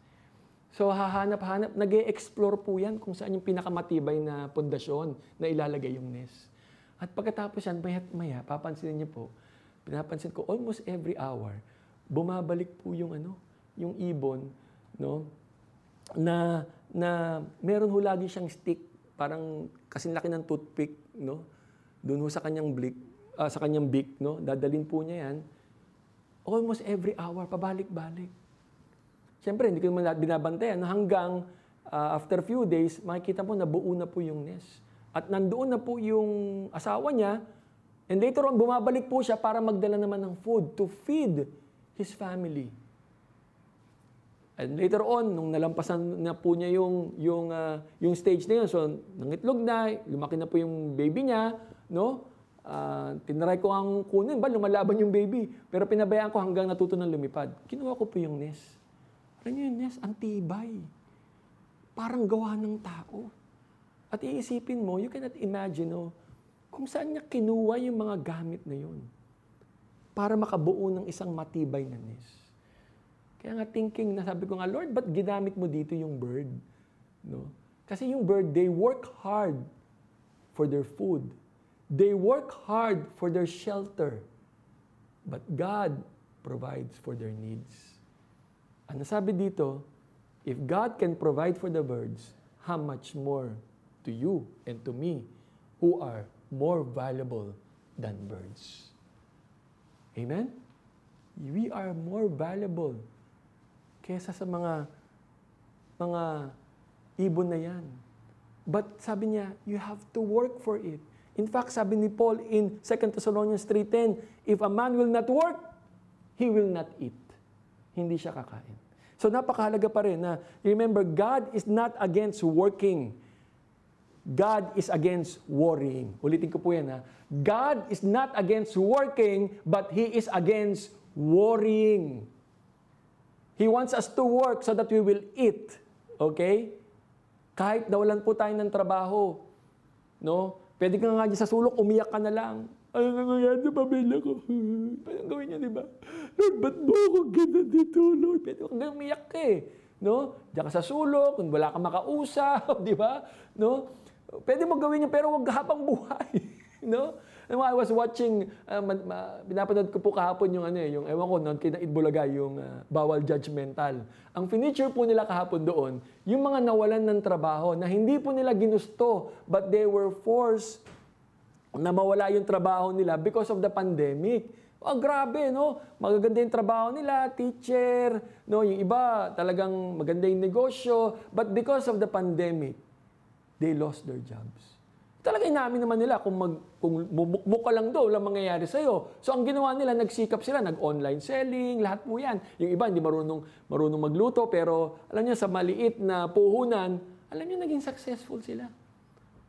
So hahanap-hanap, nag explore po yan kung saan yung pinakamatibay na pundasyon na ilalagay yung nest. At pagkatapos yan, maya't maya, papansinin niyo po, pinapansin ko almost every hour, bumabalik po yung ano, yung ibon, no? Na na meron ho lagi siyang stick, parang kasing laki ng toothpick, no? Doon ho sa kanyang beak, ah, sa kanyang beak, no? Dadalin po niya yan. Almost every hour, pabalik-balik. Siyempre, hindi ko naman binabantayan. No? Hanggang ah, after few days, makikita mo na buo na po yung nest. At nandoon na po yung asawa niya. And later on, bumabalik po siya para magdala naman ng food to feed his family. And later on, nung nalampasan na po niya yung, yung, ah, yung stage na yun, so nangitlog na, lumaki na po yung baby niya, no? Ah, tinry ko ang kunin, ba, lumalaban yung baby. Pero pinabayaan ko hanggang natuto ng lumipad. Kinuha ko po yung nest. Alam niyo yung nest, ang tibay. Parang gawa ng tao. At iisipin mo, you cannot imagine, no, kung saan niya kinuha yung mga gamit na yun para makabuo ng isang matibay na nest. Kaya nga thinking na sabi ko nga, Lord, ba't ginamit mo dito yung bird? No? Kasi yung bird, they work hard for their food. They work hard for their shelter. But God provides for their needs. Ang nasabi dito, if God can provide for the birds, how much more to you and to me who are more valuable than birds? Amen? We are more valuable kesa sa mga mga ibon na yan. But sabi niya, you have to work for it. In fact, sabi ni Paul in 2 Thessalonians 3.10, if a man will not work, he will not eat. Hindi siya kakain. So napakahalaga pa rin na remember, God is not against working. God is against worrying. Ulitin ko po yan ha. God is not against working, but He is against worrying. He wants us to work so that we will eat. Okay? Kahit nawalan po tayo ng trabaho. No? Pwede ka nga dyan sa sulok, umiyak ka na lang. Ano na nangyari sa pamilya ko? Parang gawin niya, di ba? Lord, ba't mo ako ganyan dito, Lord? Pwede ka nga umiyak ka eh. No? Diyan ka sa sulok, kung wala ka makausap, di ba? No? Pwede mo gawin yun, pero huwag habang buhay. no? Ano, I was watching, uh, ko po kahapon yung ano eh, yung ewan ko, noon kina Bulaga, yung uh, bawal judgmental. Ang finiture po nila kahapon doon, yung mga nawalan ng trabaho na hindi po nila ginusto, but they were forced na mawala yung trabaho nila because of the pandemic. Oh, grabe, no? Magaganda yung trabaho nila, teacher, no? Yung iba, talagang maganda yung negosyo. But because of the pandemic, they lost their jobs. Talaga inamin naman nila kung, mag, kung mumukmuk ka lang daw, walang mangyayari sa'yo. So ang ginawa nila, nagsikap sila, nag-online selling, lahat po yan. Yung iba, hindi marunong, marunong magluto, pero alam niyo, sa maliit na puhunan, alam niyo, naging successful sila.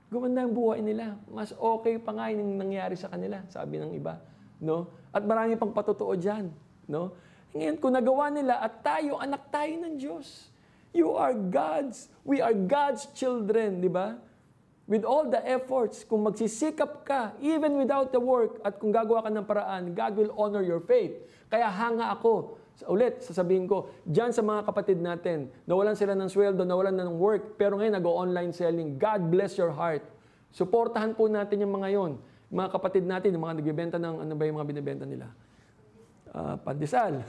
Gumanda ang buhay nila. Mas okay pa nga yung nangyari sa kanila, sabi ng iba. No? At marami pang patotoo dyan. No? Ngayon, kung nagawa nila at tayo, anak tayo ng Diyos. You are God's. We are God's children, di ba? With all the efforts, kung magsisikap ka, even without the work, at kung gagawa ka ng paraan, God will honor your faith. Kaya hanga ako. Ulit, sasabihin ko, dyan sa mga kapatid natin, nawalan sila ng sweldo, nawalan na ng work, pero ngayon nag-online selling. God bless your heart. Suportahan po natin yung mga yon. Mga kapatid natin, yung mga nagbibenta ng, ano ba yung mga binibenta nila? Uh, pandesal.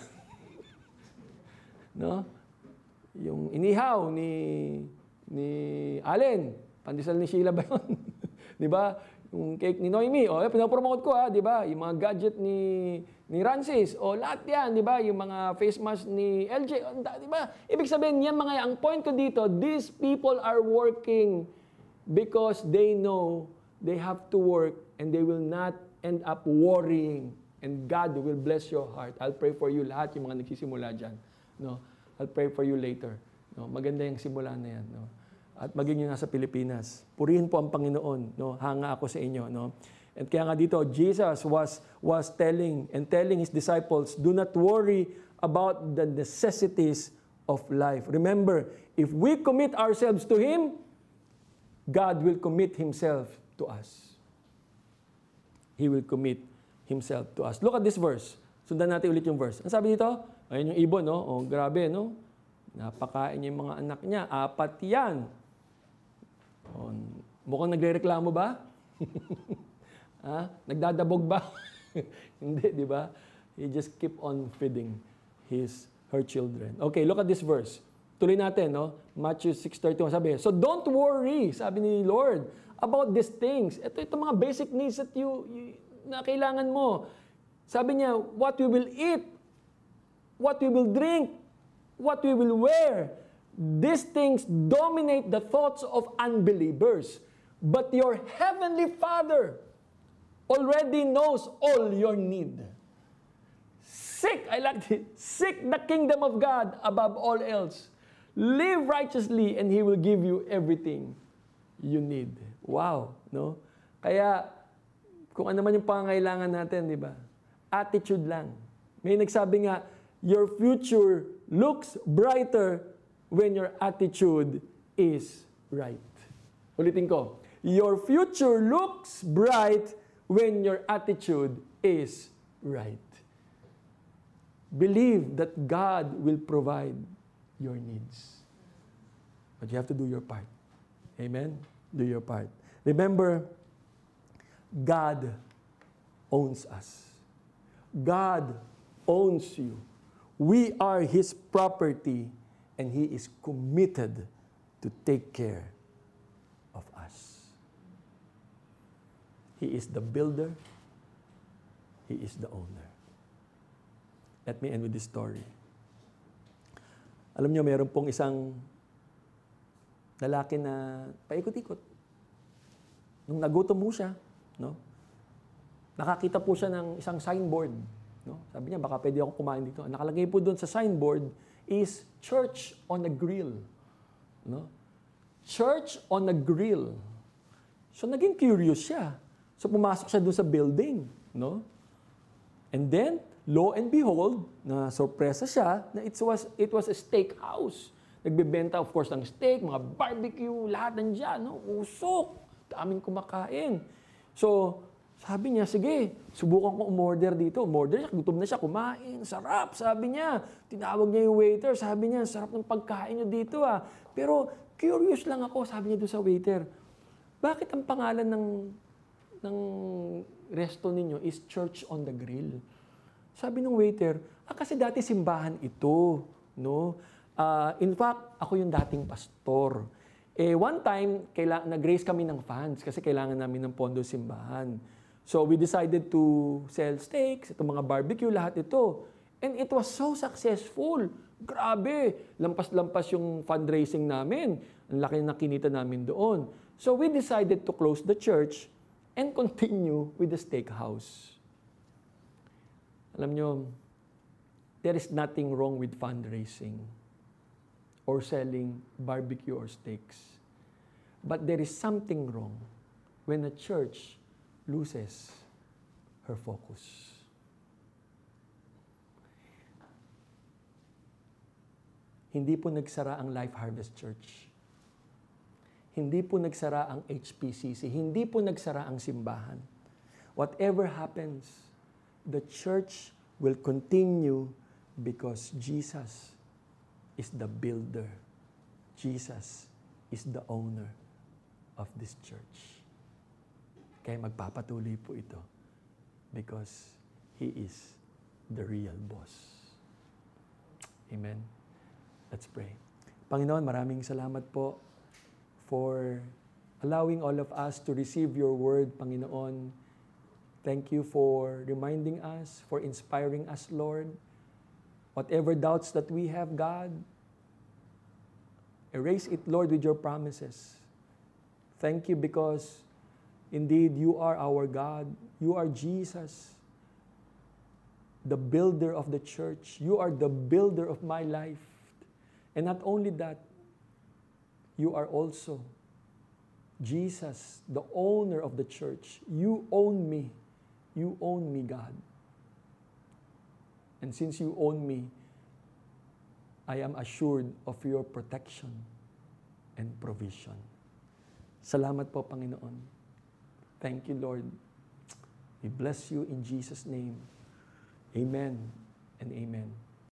no? yung inihaw ni ni Allen, pandesal ni Sheila ba yun? di ba? Yung cake ni Noemi, o oh, pinapromote ko ha, di ba? Yung mga gadget ni ni Rancis, o lahat yan, di ba? Yung mga face mask ni LJ, di ba? Ibig sabihin, yan mga, ang point ko dito, these people are working because they know they have to work and they will not end up worrying and God will bless your heart. I'll pray for you lahat yung mga nagsisimula dyan. No? I'll pray for you later. No? Maganda yung simula na yan. No? At maging yung nasa Pilipinas. Purihin po ang Panginoon. No? Hanga ako sa inyo. No? And kaya nga dito, Jesus was, was telling and telling His disciples, do not worry about the necessities of life. Remember, if we commit ourselves to Him, God will commit Himself to us. He will commit Himself to us. Look at this verse. Sundan natin ulit yung verse. Ang sabi dito? Ayun yung ibon, no? Oh, grabe, no? Napakain yung mga anak niya. Apat yan. Oh, mukhang nagre-reklamo ba? ha? Nagdadabog ba? Hindi, di ba? He just keep on feeding his her children. Okay, look at this verse. Tuloy natin, no? Matthew 6.31, sabi, So don't worry, sabi ni Lord, about these things. Ito, ito mga basic needs that you, you na kailangan mo. Sabi niya, what we will eat, what we will drink, what we will wear. These things dominate the thoughts of unbelievers. But your heavenly Father already knows all your need. Seek, I like it, seek the kingdom of God above all else. Live righteously and He will give you everything you need. Wow, no? Kaya, kung ano man yung pangangailangan natin, di ba? Attitude lang. May nagsabi nga, your future looks brighter when your attitude is right. Ulitin ko. Your future looks bright when your attitude is right. Believe that God will provide your needs. But you have to do your part. Amen? Do your part. Remember, God owns us. God owns you. We are His property, and He is committed to take care of us. He is the builder, He is the owner. Let me end with this story. Alam niyo, meron pong isang lalaki na paikot-ikot. Nung nagutom mo siya, no? nakakita po siya ng isang signboard. No? Sabi niya, baka pwede ako kumain dito. Nakalagay po doon sa signboard is Church on a Grill. No? Church on a Grill. So naging curious siya. So pumasok siya doon sa building. No? And then, lo and behold, na sorpresa siya na it was, it was a steakhouse. Nagbebenta, of course, ng steak, mga barbecue, lahat nandiyan. No? Usok. Daming kumakain. So, sabi niya, sige, subukan ko umorder dito. Umorder siya, gutom na siya, kumain, sarap, sabi niya. Tinawag niya yung waiter, sabi niya, sarap ng pagkain niyo dito ah. Pero curious lang ako, sabi niya doon sa waiter, bakit ang pangalan ng ng resto ninyo is Church on the Grill? Sabi ng waiter, ah, kasi dati simbahan ito, no? Uh, in fact, ako yung dating pastor. Eh, one time, kaila- nag-raise kami ng funds kasi kailangan namin ng pondo simbahan. So, we decided to sell steaks, itong mga barbecue, lahat ito. And it was so successful. Grabe! Lampas-lampas yung fundraising namin. Ang laki na kinita namin doon. So, we decided to close the church and continue with the steakhouse. Alam nyo, there is nothing wrong with fundraising or selling barbecue or steaks. But there is something wrong when a church loses her focus. Hindi po nagsara ang Life Harvest Church. Hindi po nagsara ang HPCC. Hindi po nagsara ang simbahan. Whatever happens, the church will continue because Jesus is the builder. Jesus is the owner of this church. Kaya magpapatuloy po ito because He is the real boss. Amen. Let's pray. Panginoon, maraming salamat po for allowing all of us to receive your word, Panginoon. Thank you for reminding us, for inspiring us, Lord. Whatever doubts that we have, God, erase it, Lord, with your promises. Thank you because indeed you are our God. You are Jesus, the builder of the church. You are the builder of my life. And not only that, you are also Jesus, the owner of the church. You own me. You own me, God. And since you own me, I am assured of your protection and provision. Salamat po, Panginoon. Thank you, Lord. We bless you in Jesus' name. Amen and amen.